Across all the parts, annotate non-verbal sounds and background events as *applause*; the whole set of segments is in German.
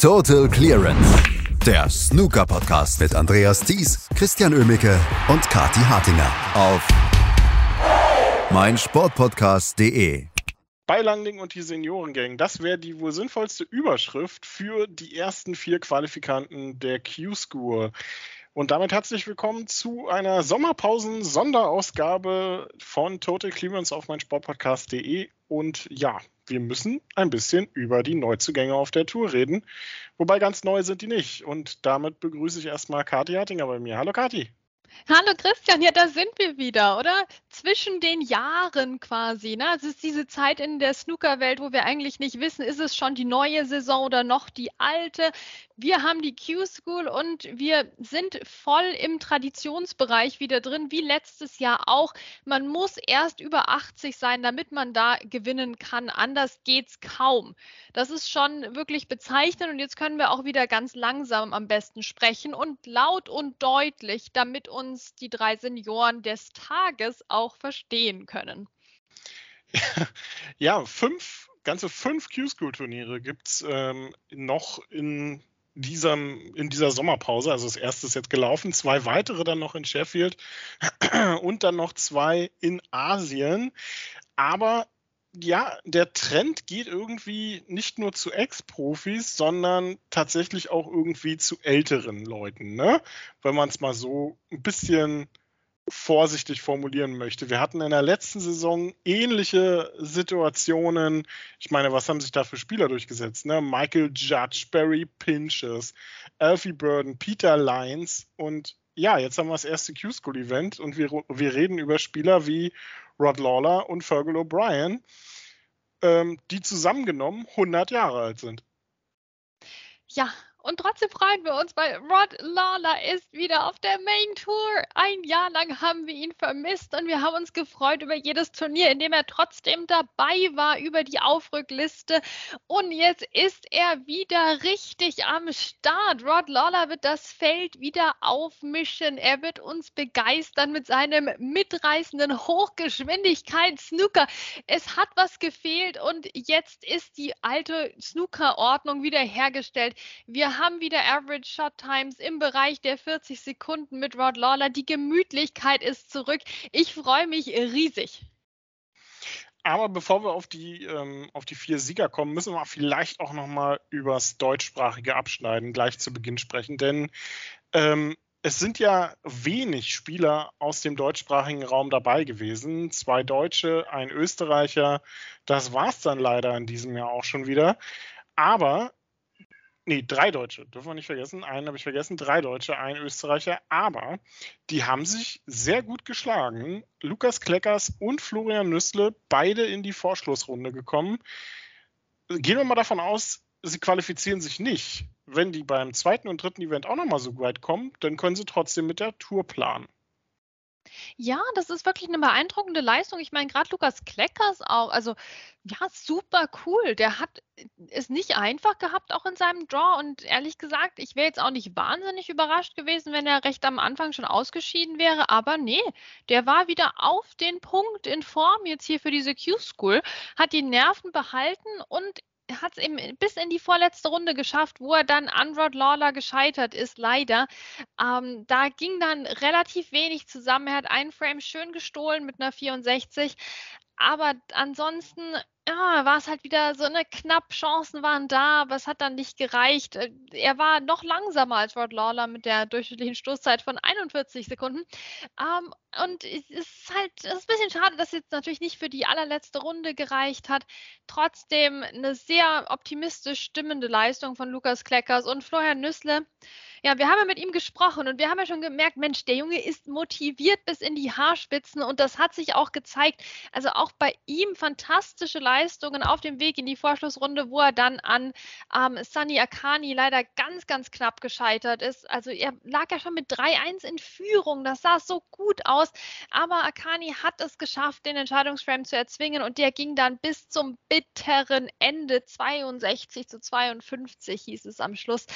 Total Clearance. Der Snooker-Podcast mit Andreas Thies, Christian Ömicke und Kati Hartinger auf meinsportpodcast.de. Bei Langling und die Seniorengang, das wäre die wohl sinnvollste Überschrift für die ersten vier Qualifikanten der Q-School. Und damit herzlich willkommen zu einer Sommerpausen-Sonderausgabe von Total Clearance auf meinsportpodcast.de. Und ja, wir müssen ein bisschen über die Neuzugänge auf der Tour reden. Wobei ganz neu sind die nicht. Und damit begrüße ich erstmal Kathi Hartinger bei mir. Hallo Kathi. Hallo Christian, ja, da sind wir wieder, oder? Zwischen den Jahren quasi. Ne? Es ist diese Zeit in der Snookerwelt, wo wir eigentlich nicht wissen, ist es schon die neue Saison oder noch die alte. Wir haben die Q-School und wir sind voll im Traditionsbereich wieder drin, wie letztes Jahr auch. Man muss erst über 80 sein, damit man da gewinnen kann. Anders geht's kaum. Das ist schon wirklich bezeichnend und jetzt können wir auch wieder ganz langsam am besten sprechen und laut und deutlich, damit uns uns die drei Senioren des Tages auch verstehen können. *laughs* Ja, fünf, ganze fünf Q-School-Turniere gibt es ähm, noch in diesem, in dieser Sommerpause. Also das erste ist jetzt gelaufen, zwei weitere dann noch in Sheffield *clears throat* und dann noch zwei in Asien. Aber ja, der Trend geht irgendwie nicht nur zu Ex-Profis, sondern tatsächlich auch irgendwie zu älteren Leuten, ne? Wenn man es mal so ein bisschen vorsichtig formulieren möchte. Wir hatten in der letzten Saison ähnliche Situationen. Ich meine, was haben sich da für Spieler durchgesetzt? Ne? Michael Judge, Barry Pinches, Alfie Burden, Peter Lyons und ja, jetzt haben wir das erste Q-School-Event und wir, wir reden über Spieler wie Rod Lawler und Fergal O'Brien, ähm, die zusammengenommen 100 Jahre alt sind. Ja, und trotzdem freuen wir uns, weil Rod Lawler ist wieder auf der Main Tour. Ein Jahr lang haben wir ihn vermisst und wir haben uns gefreut über jedes Turnier, in dem er trotzdem dabei war, über die Aufrückliste. Und jetzt ist er wieder richtig am Start. Rod Lawler wird das Feld wieder aufmischen. Er wird uns begeistern mit seinem mitreißenden Hochgeschwindigkeits-Snooker. Es hat was gefehlt und jetzt ist die alte Snooker-Ordnung wieder hergestellt. Wir haben wieder Average Shot Times im Bereich der 40 Sekunden mit Rod Lawler. Die Gemütlichkeit ist zurück. Ich freue mich riesig. Aber bevor wir auf die, ähm, auf die vier Sieger kommen, müssen wir vielleicht auch nochmal über das deutschsprachige Abschneiden gleich zu Beginn sprechen. Denn ähm, es sind ja wenig Spieler aus dem deutschsprachigen Raum dabei gewesen. Zwei Deutsche, ein Österreicher. Das war es dann leider in diesem Jahr auch schon wieder. Aber nee, drei Deutsche, dürfen wir nicht vergessen. Einen habe ich vergessen, drei Deutsche, ein Österreicher, aber die haben sich sehr gut geschlagen. Lukas Kleckers und Florian Nüssle, beide in die Vorschlussrunde gekommen. Gehen wir mal davon aus, sie qualifizieren sich nicht. Wenn die beim zweiten und dritten Event auch nochmal so weit kommen, dann können sie trotzdem mit der Tour planen. Ja, das ist wirklich eine beeindruckende Leistung. Ich meine, gerade Lukas Kleckers auch, also ja, super cool. Der hat es nicht einfach gehabt, auch in seinem Draw. Und ehrlich gesagt, ich wäre jetzt auch nicht wahnsinnig überrascht gewesen, wenn er recht am Anfang schon ausgeschieden wäre. Aber nee, der war wieder auf den Punkt in Form jetzt hier für diese Q-School, hat die Nerven behalten und hat es eben bis in die vorletzte Runde geschafft, wo er dann an Rod Lawler gescheitert ist, leider. Ähm, da ging dann relativ wenig zusammen. Er hat einen Frame schön gestohlen mit einer 64. Aber ansonsten ja, war es halt wieder so eine knapp, Chancen waren da, aber es hat dann nicht gereicht. Äh, er war noch langsamer als Rod Lawler mit der durchschnittlichen Stoßzeit von 41 Sekunden. Ähm, und es ist halt es ist ein bisschen schade, dass es jetzt natürlich nicht für die allerletzte Runde gereicht hat. Trotzdem eine sehr optimistisch stimmende Leistung von Lukas Kleckers und Florian Nüssle. Ja, wir haben ja mit ihm gesprochen und wir haben ja schon gemerkt, Mensch, der Junge ist motiviert bis in die Haarspitzen und das hat sich auch gezeigt. Also auch bei ihm fantastische Leistungen auf dem Weg in die Vorschlussrunde, wo er dann an ähm, Sunny Akani leider ganz, ganz knapp gescheitert ist. Also er lag ja schon mit 3-1 in Führung. Das sah so gut aus. Aber Akani hat es geschafft, den Entscheidungsframe zu erzwingen und der ging dann bis zum bitteren Ende 62 zu 52 hieß es am Schluss.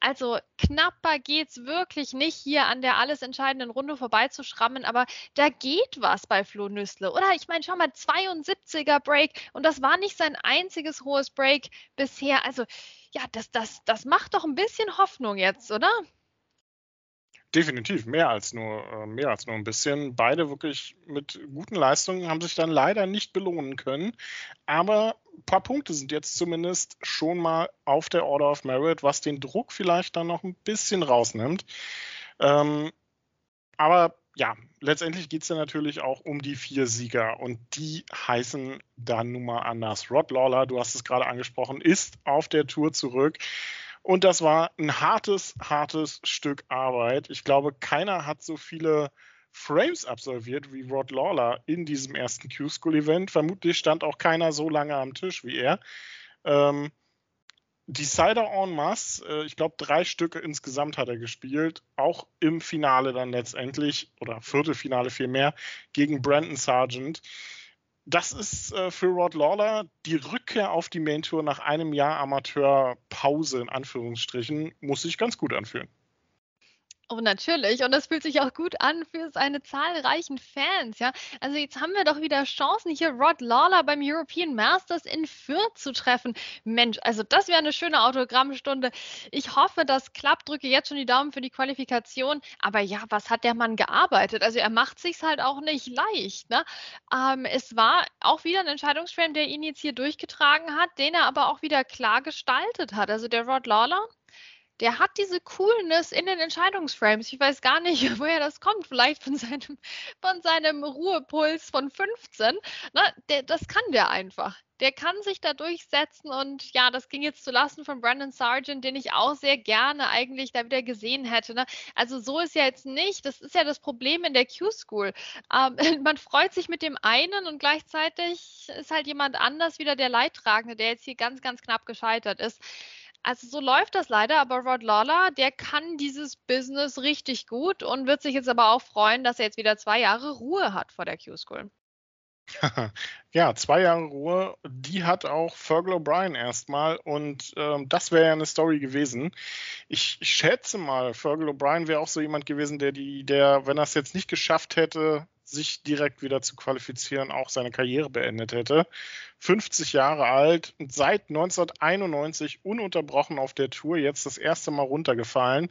Also knapp knapper geht's wirklich nicht, hier an der alles entscheidenden Runde vorbeizuschrammen, aber da geht was bei Flo Nüssle. Oder ich meine, schau mal, 72er Break und Und das war nicht sein einziges hohes Break bisher. Also ja, das, das, das macht doch ein bisschen Hoffnung jetzt, oder? Definitiv, mehr als nur, äh, mehr als nur ein bisschen. Beide wirklich mit guten Leistungen haben sich dann leider nicht belohnen können. Aber ein paar Punkte sind jetzt zumindest schon mal auf der Order of Merit, was den Druck vielleicht dann noch ein bisschen rausnimmt. Ähm, aber ja, letztendlich geht es ja natürlich auch um die vier Sieger und die heißen dann nun mal anders. Rod Lawler, du hast es gerade angesprochen, ist auf der Tour zurück. Und das war ein hartes, hartes Stück Arbeit. Ich glaube, keiner hat so viele Frames absolviert wie Rod Lawler in diesem ersten Q-School-Event. Vermutlich stand auch keiner so lange am Tisch wie er. Ähm, Decider en masse, äh, ich glaube, drei Stücke insgesamt hat er gespielt, auch im Finale dann letztendlich, oder Viertelfinale vielmehr, gegen Brandon Sargent das ist äh, für Rod Lawler die Rückkehr auf die Main Tour nach einem Jahr Amateurpause in Anführungsstrichen, muss sich ganz gut anfühlen. Oh, natürlich. Und das fühlt sich auch gut an für seine zahlreichen Fans, ja. Also jetzt haben wir doch wieder Chancen, hier Rod Lawler beim European Masters in Fürth zu treffen. Mensch, also das wäre eine schöne Autogrammstunde. Ich hoffe, das klappt. Drücke jetzt schon die Daumen für die Qualifikation. Aber ja, was hat der Mann gearbeitet? Also er macht sich's halt auch nicht leicht, ne? Ähm, es war auch wieder ein Entscheidungsframe, der ihn jetzt hier durchgetragen hat, den er aber auch wieder klar gestaltet hat. Also der Rod Lawler, der hat diese Coolness in den Entscheidungsframes. Ich weiß gar nicht, *laughs* woher das kommt. Vielleicht von seinem, von seinem Ruhepuls von 15. Na, ne? der, das kann der einfach. Der kann sich da durchsetzen und ja, das ging jetzt zu Lasten von Brandon Sargent, den ich auch sehr gerne eigentlich da wieder gesehen hätte. Ne? Also so ist ja jetzt nicht. Das ist ja das Problem in der Q-School. Ähm, *laughs* man freut sich mit dem einen und gleichzeitig ist halt jemand anders wieder der Leidtragende, der jetzt hier ganz, ganz knapp gescheitert ist. Also so läuft das leider, aber Rod Lawler, der kann dieses Business richtig gut und wird sich jetzt aber auch freuen, dass er jetzt wieder zwei Jahre Ruhe hat vor der Q-School. *laughs* ja, zwei Jahre Ruhe, die hat auch Fergal O'Brien erstmal und ähm, das wäre ja eine Story gewesen. Ich, schätze mal, Fergal O'Brien wäre auch so jemand gewesen, der die, der, wenn er es jetzt nicht geschafft hätte, sich direkt wieder zu qualifizieren, auch seine Karriere beendet hätte. 50 Jahre alt und seit 1991 ununterbrochen auf der Tour, jetzt das erste Mal runtergefallen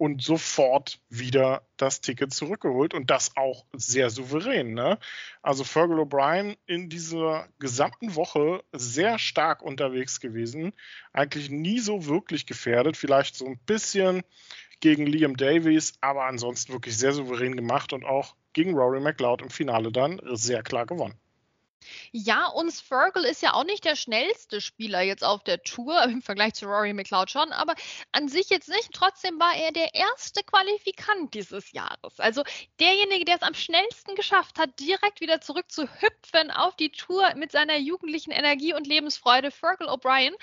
und sofort wieder das Ticket zurückgeholt und das auch sehr souverän. Ne? Also Fergal O'Brien in dieser gesamten Woche sehr stark unterwegs gewesen, eigentlich nie so wirklich gefährdet, vielleicht so ein bisschen gegen Liam Davies, aber ansonsten wirklich sehr souverän gemacht und auch gegen Rory McLeod im Finale dann sehr klar gewonnen. Ja, und Fergal ist ja auch nicht der schnellste Spieler jetzt auf der Tour, *laughs* im Vergleich zu Rory McLeod schon, aber an sich jetzt nicht. Trotzdem war er der erste Qualifikant dieses Jahres. Also derjenige, der es am schnellsten geschafft hat, direkt wieder zurück zu hüpfen auf die Tour mit seiner jugendlichen Energie und Lebensfreude, Fergal O'Brien.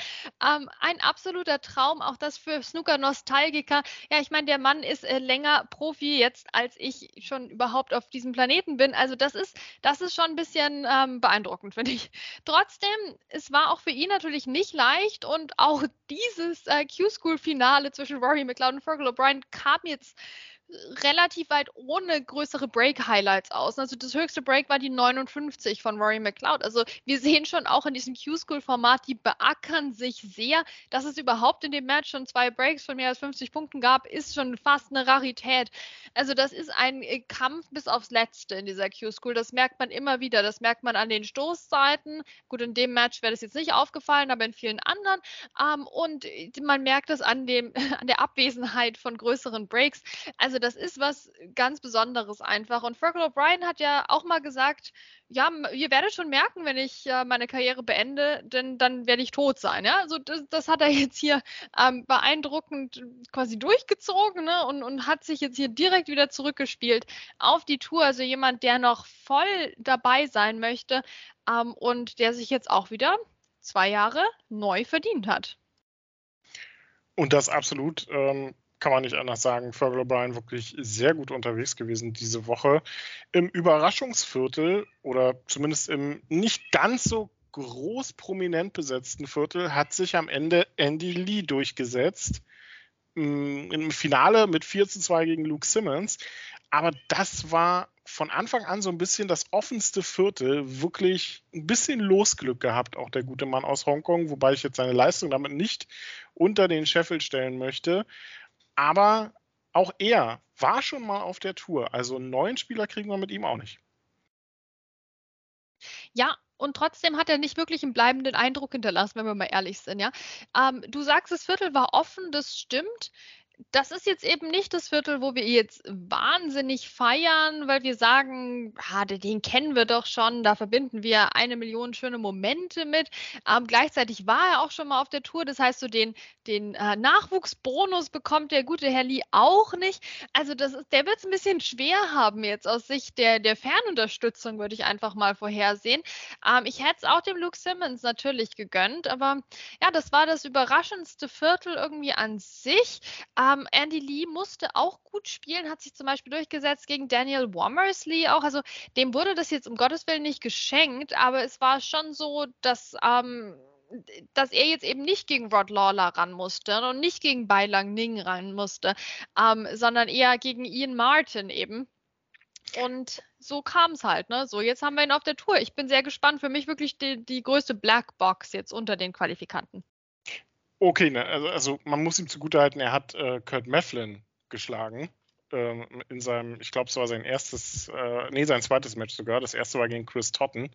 Ähm, ein absoluter Traum, auch das für Snooker-Nostalgiker. Ja, ich meine, der Mann ist äh, länger Profi jetzt, als ich schon überhaupt auf diesem Planeten bin. Also das ist, das ist schon ein bisschen ähm, beeindruckend, finde ich. Trotzdem, es war auch für ihn natürlich nicht leicht und auch *laughs* dieses äh, Q-School-Finale zwischen Rory McLeod und Fergal O'Brien kam jetzt relativ weit ohne größere Break-Highlights aus. Also das höchste Break war die 59 von Rory McLeod. Also wir sehen schon auch in diesem Q-School-Format, die beackern sich sehr. Dass es überhaupt in dem Match schon zwei Breaks von mehr als 50 Punkten gab, ist schon fast eine Rarität. Also das ist ein äh, Kampf bis aufs Letzte in dieser Q-School. Das merkt man immer wieder. Das merkt man an den Stoßzeiten. Gut, in dem Match wäre das jetzt nicht aufgefallen, aber in vielen anderen. Ähm, und man merkt es an, dem, *laughs* an der Abwesenheit von größeren Breaks. Also also das ist was ganz Besonderes einfach. Und Fergal O'Brien hat ja auch mal gesagt, ja, ihr werdet schon merken, wenn ich äh, meine Karriere beende, denn dann werde ich tot sein. Ja? Also das, das hat er *laughs* jetzt hier ähm, beeindruckend quasi durchgezogen ne? und, und hat sich jetzt hier direkt wieder zurückgespielt auf die Tour. Also jemand, der noch voll dabei sein möchte ähm, und der sich jetzt auch wieder zwei Jahre neu verdient hat. Und das absolut. Ähm, kann man nicht anders sagen, Fergal O'Brien wirklich sehr gut unterwegs gewesen diese Woche. Im Überraschungsviertel oder zumindest im nicht ganz so groß prominent besetzten Viertel hat sich am Ende Andy Lee durchgesetzt. Mm, Im Finale mit 4 zu 2 gegen Luke Simmons. Aber das war von Anfang an so ein bisschen das offenste Viertel, wirklich ein bisschen Losglück gehabt, auch der gute Mann aus Hongkong, wobei ich jetzt seine Leistung damit nicht unter den Scheffel stellen möchte. Aber auch er war schon mal auf der Tour. Also einen neuen Spieler kriegen wir mit ihm auch nicht. Ja, und trotzdem hat er nicht wirklich einen bleibenden Eindruck hinterlassen, wenn wir mal ehrlich sind, ja. Ähm, du sagst, das Viertel war offen, das stimmt das ist jetzt eben nicht das Viertel, wo wir jetzt wahnsinnig feiern, weil wir sagen, ah, den kennen wir doch schon, da verbinden wir eine Million schöne Momente mit. Ähm, gleichzeitig war er auch schon mal auf der Tour, das heißt, so den, den äh, Nachwuchsbonus bekommt der gute Herr Lee auch nicht. Also das ist, der wird es ein bisschen schwer haben jetzt aus Sicht der, der Fernunterstützung, würde ich einfach mal vorhersehen. Ähm, ich hätte es auch dem Luke Simmons natürlich gegönnt, aber ja, das war das überraschendste Viertel irgendwie an sich. Ähm, ähm, Andy Lee musste auch gut spielen, hat sich zum Beispiel durchgesetzt gegen Daniel Womersley auch. Also dem wurde das jetzt um Gottes Willen nicht geschenkt, aber es war schon so, dass, ähm, dass er jetzt eben nicht gegen Rod Lawler ran musste und nicht gegen Bai Lang Ning ran musste, ähm, sondern eher gegen Ian Martin eben. Und so kam es halt, ne? So, jetzt haben wir ihn auf der Tour. Ich bin sehr gespannt. Für mich wirklich die, die größte Blackbox jetzt unter den Qualifikanten. Okay, ne, also, also man muss ihm zugutehalten, er hat äh, Kurt Mefflin geschlagen. Ähm, in seinem, ich glaube, es war sein erstes, äh, nee, sein zweites Match sogar. Das erste war gegen Chris Totten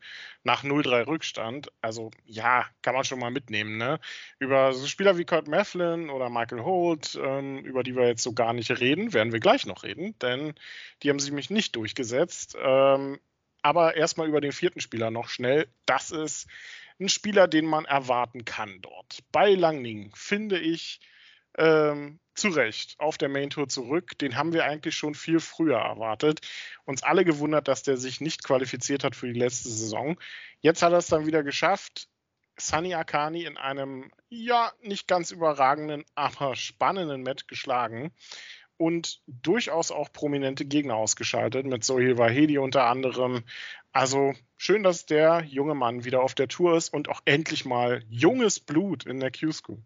nach 0-3 Rückstand. Also ja, kann man schon mal mitnehmen, ne? Über so Spieler wie Kurt Mefflin oder Michael Holt, ähm, über die wir jetzt so gar nicht reden, werden wir gleich noch reden, denn die haben sich nämlich nicht durchgesetzt. Ähm, aber erstmal über den vierten Spieler noch schnell. Das ist ein Spieler, den man erwarten kann dort. Bei Langning finde ich ähm, zu Recht auf der Main Tour zurück. Den haben wir eigentlich schon viel früher erwartet. Uns alle gewundert, dass der sich nicht qualifiziert hat für die letzte Saison. Jetzt hat er es dann wieder geschafft. Sunny Akani in einem, ja, nicht ganz überragenden, aber spannenden Match geschlagen und durchaus auch prominente Gegner ausgeschaltet, mit Sohil Wahedi unter anderem. Also schön, dass der junge Mann wieder auf der Tour ist und auch endlich mal junges Blut in der Q-School.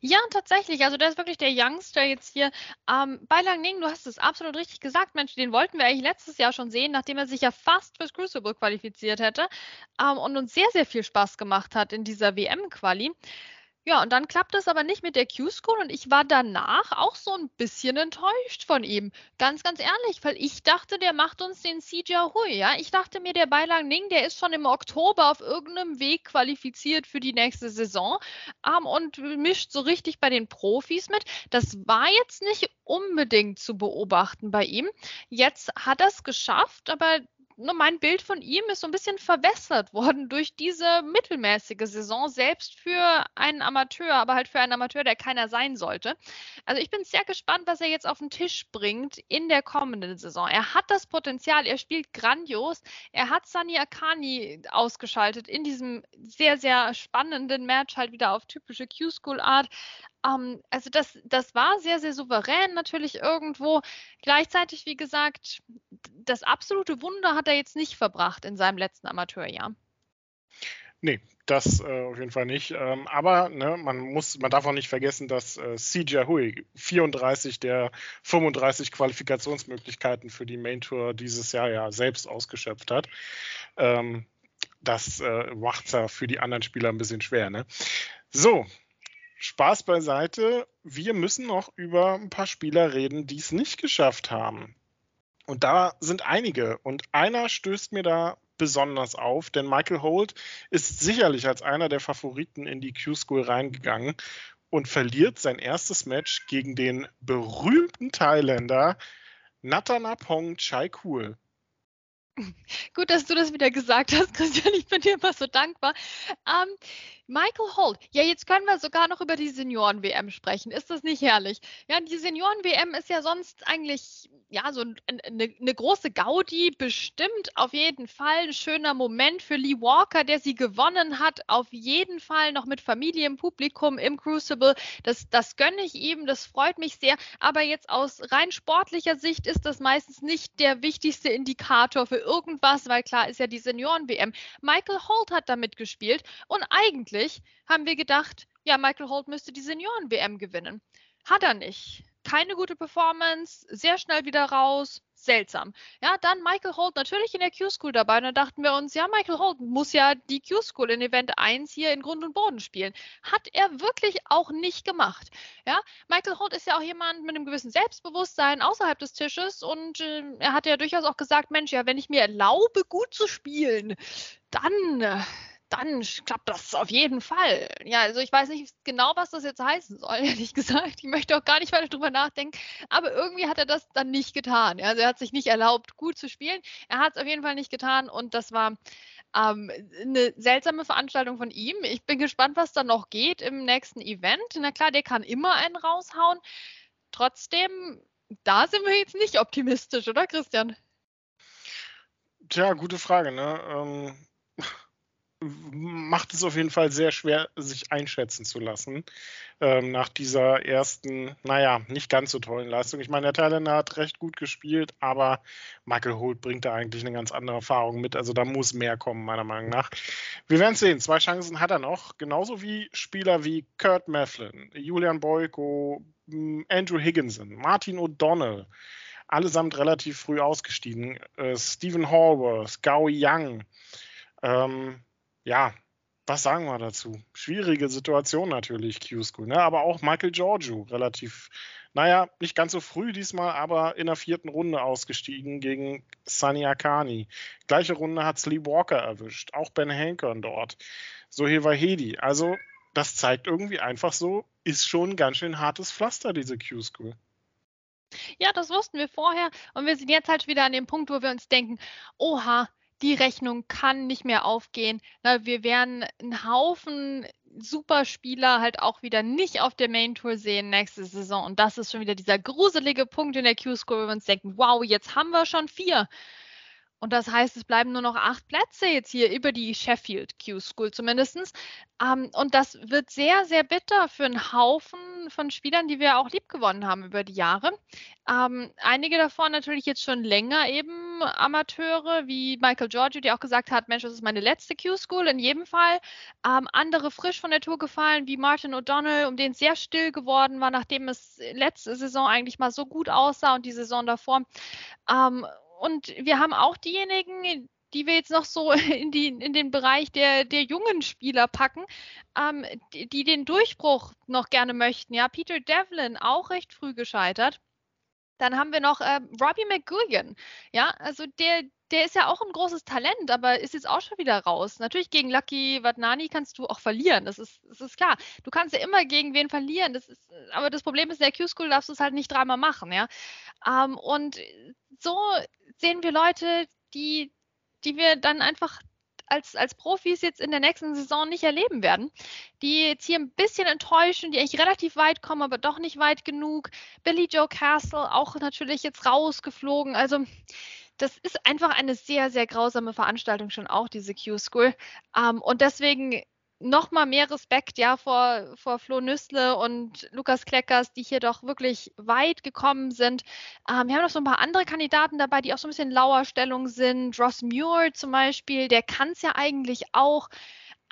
Ja, tatsächlich. Also der ist wirklich der Youngster jetzt hier. Ähm, bei Lang Ning, du hast es absolut richtig gesagt, Mensch, den wollten wir eigentlich letztes Jahr schon sehen, nachdem er sich ja fast fürs Crucible qualifiziert hätte ähm, und uns sehr, sehr viel Spaß gemacht hat in dieser WM-Quali. Ja, und dann klappt es aber nicht mit der Q-School und ich war danach auch so ein bisschen enttäuscht von ihm. Ganz, ganz ehrlich, weil ich dachte, der macht uns den CJ Hui, ja. Ich dachte mir, der Beilang Ning, der ist schon im Oktober auf irgendeinem Weg qualifiziert für die nächste Saison ähm, und mischt so richtig bei den Profis mit. Das war jetzt nicht unbedingt zu beobachten bei ihm. Jetzt hat er es geschafft, aber nur mein Bild von ihm ist so ein bisschen verwässert worden *laughs* durch diese mittelmäßige Saison, selbst für einen Amateur, aber halt für einen Amateur, der keiner sein sollte. Also ich bin sehr gespannt, was er jetzt auf den Tisch bringt in der kommenden Saison. Er hat das Potenzial, er spielt grandios. Er hat Sani Akani ausgeschaltet in diesem sehr, sehr spannenden Match, halt wieder auf typische Q-School-Art. Ähm, also das, das war sehr, sehr souverän natürlich irgendwo. Gleichzeitig, wie gesagt, das absolute Wunder hat er jetzt nicht verbracht in seinem letzten Amateurjahr. Nee, das äh, auf jeden Fall nicht. Ähm, aber ne, man muss, man darf auch nicht vergessen, dass äh, CJ Hui 34 der 35 Qualifikationsmöglichkeiten für die Main Tour dieses Jahr ja selbst ausgeschöpft hat. Ähm, das äh, macht es ja für die anderen Spieler ein bisschen schwer. Ne? So, Spaß beiseite. Wir müssen noch über ein paar Spieler reden, die es nicht geschafft haben. Und da sind einige. Und einer stößt mir da besonders auf, denn Michael Holt ist sicherlich als einer der Favoriten in die Q-School reingegangen und verliert sein erstes Match gegen den berühmten Thailänder Natanapong Chaikul. Gut, dass du das wieder gesagt hast, *laughs* Christian. Ich bin dir immer so dankbar. Ähm, Michael Holt. Ja, jetzt können wir sogar noch über die Senioren-WM sprechen. Ist das nicht herrlich? Ja, die Senioren-WM ist ja sonst eigentlich ja so eine, eine große Gaudi. Bestimmt auf jeden Fall ein schöner Moment für Lee Walker, der sie gewonnen hat. Auf jeden Fall noch mit Familie im Publikum im Crucible. Das, das gönne ich ihm. Das freut mich sehr. Aber jetzt aus rein sportlicher Sicht ist das meistens nicht der wichtigste Indikator für irgendwas, weil klar ist ja die Senioren-WM. Michael Holt hat damit gespielt und eigentlich haben wir gedacht, ja, Michael Holt müsste die Senioren-WM gewinnen. Hat er nicht. Keine gute Performance, sehr schnell wieder raus, seltsam. Ja, dann Michael Holt natürlich in der Q-School dabei. Und dann dachten wir uns, ja, Michael Holt muss ja die Q-School in Event 1 hier in Grund und Boden spielen. Hat er wirklich auch nicht gemacht. Ja, Michael Holt ist ja auch jemand mit einem gewissen Selbstbewusstsein außerhalb des Tisches und äh, er hat ja durchaus auch gesagt, Mensch, ja, wenn ich mir erlaube, gut zu spielen, dann äh, dann klappt das auf jeden Fall. Ja, also ich weiß nicht genau, was das jetzt heißen soll, *laughs* ehrlich gesagt. Ich möchte auch gar nicht weiter drüber nachdenken. Aber irgendwie hat er das dann nicht getan. Also er hat sich nicht erlaubt, gut zu spielen. Er hat es auf jeden Fall nicht getan und das war ähm, eine seltsame Veranstaltung von ihm. Ich bin gespannt, was da noch geht im nächsten Event. Na klar, der kann immer einen raushauen. Trotzdem, da sind wir jetzt nicht optimistisch, oder Christian? Tja, gute Frage. Ne? Ähm macht es auf jeden Fall sehr schwer, sich einschätzen zu lassen ähm, nach dieser ersten, naja, nicht ganz so tollen Leistung. Ich meine, der Thailänder hat recht gut gespielt, aber Michael Holt bringt da eigentlich eine ganz andere Erfahrung mit. Also da muss mehr kommen, meiner Meinung nach. Wir werden sehen. Zwei Chancen hat er noch, genauso wie Spieler wie Kurt Mefflin, Julian Boyko, Andrew Higginson, Martin O'Donnell allesamt relativ früh ausgestiegen. Äh, Stephen Hallworth, Gao Yang, ähm, ja, was sagen wir dazu? Schwierige Situation natürlich, Q-School, ne? aber auch Michael Giorgio relativ, naja, nicht ganz so früh diesmal, aber in der vierten Runde ausgestiegen gegen Sunny Akani. Gleiche Runde hat Lee Walker erwischt, auch Ben Hankern dort, Sohil Hedi. Also, das zeigt irgendwie einfach so, ist schon ein ganz schön hartes Pflaster, diese Q-School. Ja, das wussten wir vorher und wir sind jetzt halt wieder an dem Punkt, wo wir uns denken, oha, die Rechnung kann nicht mehr aufgehen. Na, wir werden einen Haufen Superspieler halt auch wieder nicht auf der Main Tour sehen nächste Saison. Und das ist schon wieder dieser gruselige Punkt in der Q-Score, wo wir uns denken, wow, jetzt haben wir schon vier. Und das heißt, es bleiben nur noch acht Plätze jetzt hier über die Sheffield Q-School zumindest. Ähm, und das wird sehr, sehr bitter für einen Haufen von Spielern, die wir auch lieb gewonnen haben über die Jahre. Ähm, einige davon natürlich jetzt schon länger eben Amateure, wie Michael Giorgio, der auch gesagt hat, Mensch, das ist meine letzte Q-School in jedem Fall. Ähm, andere frisch von der Tour gefallen, wie Martin O'Donnell, um den es sehr still geworden war, nachdem es letzte Saison eigentlich mal so gut aussah und die Saison davor. Und wir haben auch diejenigen, die wir jetzt noch so *laughs* in, die, in den Bereich der, der jungen Spieler packen, ähm, die, die, den Durchbruch noch gerne möchten. Ja, Peter Devlin auch recht früh gescheitert. Dann haben wir noch äh, Robbie McGuigan. Ja, also der, der ist ja auch ein großes Talent, aber ist jetzt auch schon wieder raus. Natürlich gegen Lucky Vadnani kannst du auch verlieren. Das ist, das ist klar. Du kannst ja immer gegen wen verlieren. Das ist, aber das Problem ist, in der Q-School darfst du es halt nicht dreimal machen, ja. Ähm, und so sehen wir Leute, die, die wir dann einfach als, als Profis jetzt in der nächsten Saison nicht erleben werden, die jetzt hier ein bisschen enttäuschen, die eigentlich relativ weit kommen, aber doch nicht weit genug. Billy Joe Castle auch natürlich jetzt rausgeflogen. Also das ist einfach eine sehr, sehr grausame Veranstaltung schon auch, diese Q-School. Ähm, und deswegen nochmal mehr Respekt ja vor, vor Flo Nüssle und Lukas Kleckers, die hier doch wirklich weit gekommen sind. Ähm, wir haben noch so ein paar andere Kandidaten dabei, die auch so ein bisschen lauer Stellung sind. Ross Muir zum Beispiel, der kann es ja eigentlich auch.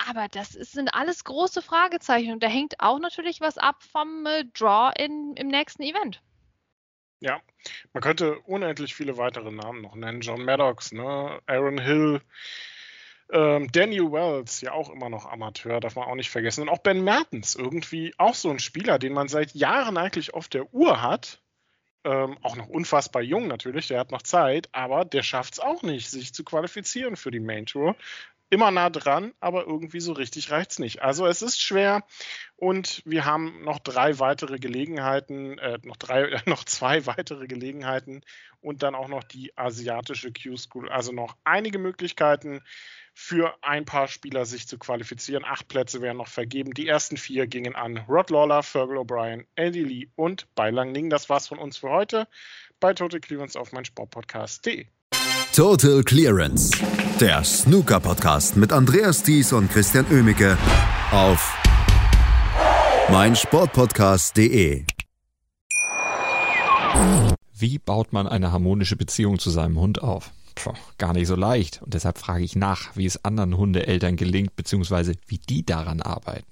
Aber das ist, sind alles große Fragezeichen und da hängt auch natürlich was ab vom äh, Draw in, im nächsten Event. Ja, man könnte unendlich viele weitere Namen noch nennen. John Maddox, ne? Aaron Hill, ähm, Daniel Wells, ja auch immer noch Amateur, darf man auch nicht vergessen. Und auch Ben Mertens, irgendwie auch so ein Spieler, den man seit Jahren eigentlich auf der Uhr hat. Ähm, auch noch unfassbar jung natürlich, der hat noch Zeit, aber der schafft es auch nicht, sich zu qualifizieren für die Main Tour immer nah dran, aber irgendwie so richtig reicht es nicht. Also es ist schwer und wir haben noch drei weitere Gelegenheiten, äh, noch drei, *laughs* äh, noch zwei weitere Gelegenheiten und dann auch noch die asiatische Q-School. Also noch einige Möglichkeiten für ein paar Spieler sich zu qualifizieren. Acht Plätze werden noch vergeben. Die ersten vier gingen an Rod Lawler, Fergal O'Brien, Andy Lee und Beilang Ning. Das war's von uns für heute bei Total Clearance auf mein Sportpodcast.de. Total Clearance, der Snooker-Podcast mit Andreas Thies und Christian Ömicke auf meinsportpodcast.de. Wie baut man eine harmonische Beziehung zu seinem Hund auf? Puh, gar nicht so leicht. Und deshalb frage ich nach, wie es anderen Hundeeltern gelingt, beziehungsweise wie die daran arbeiten.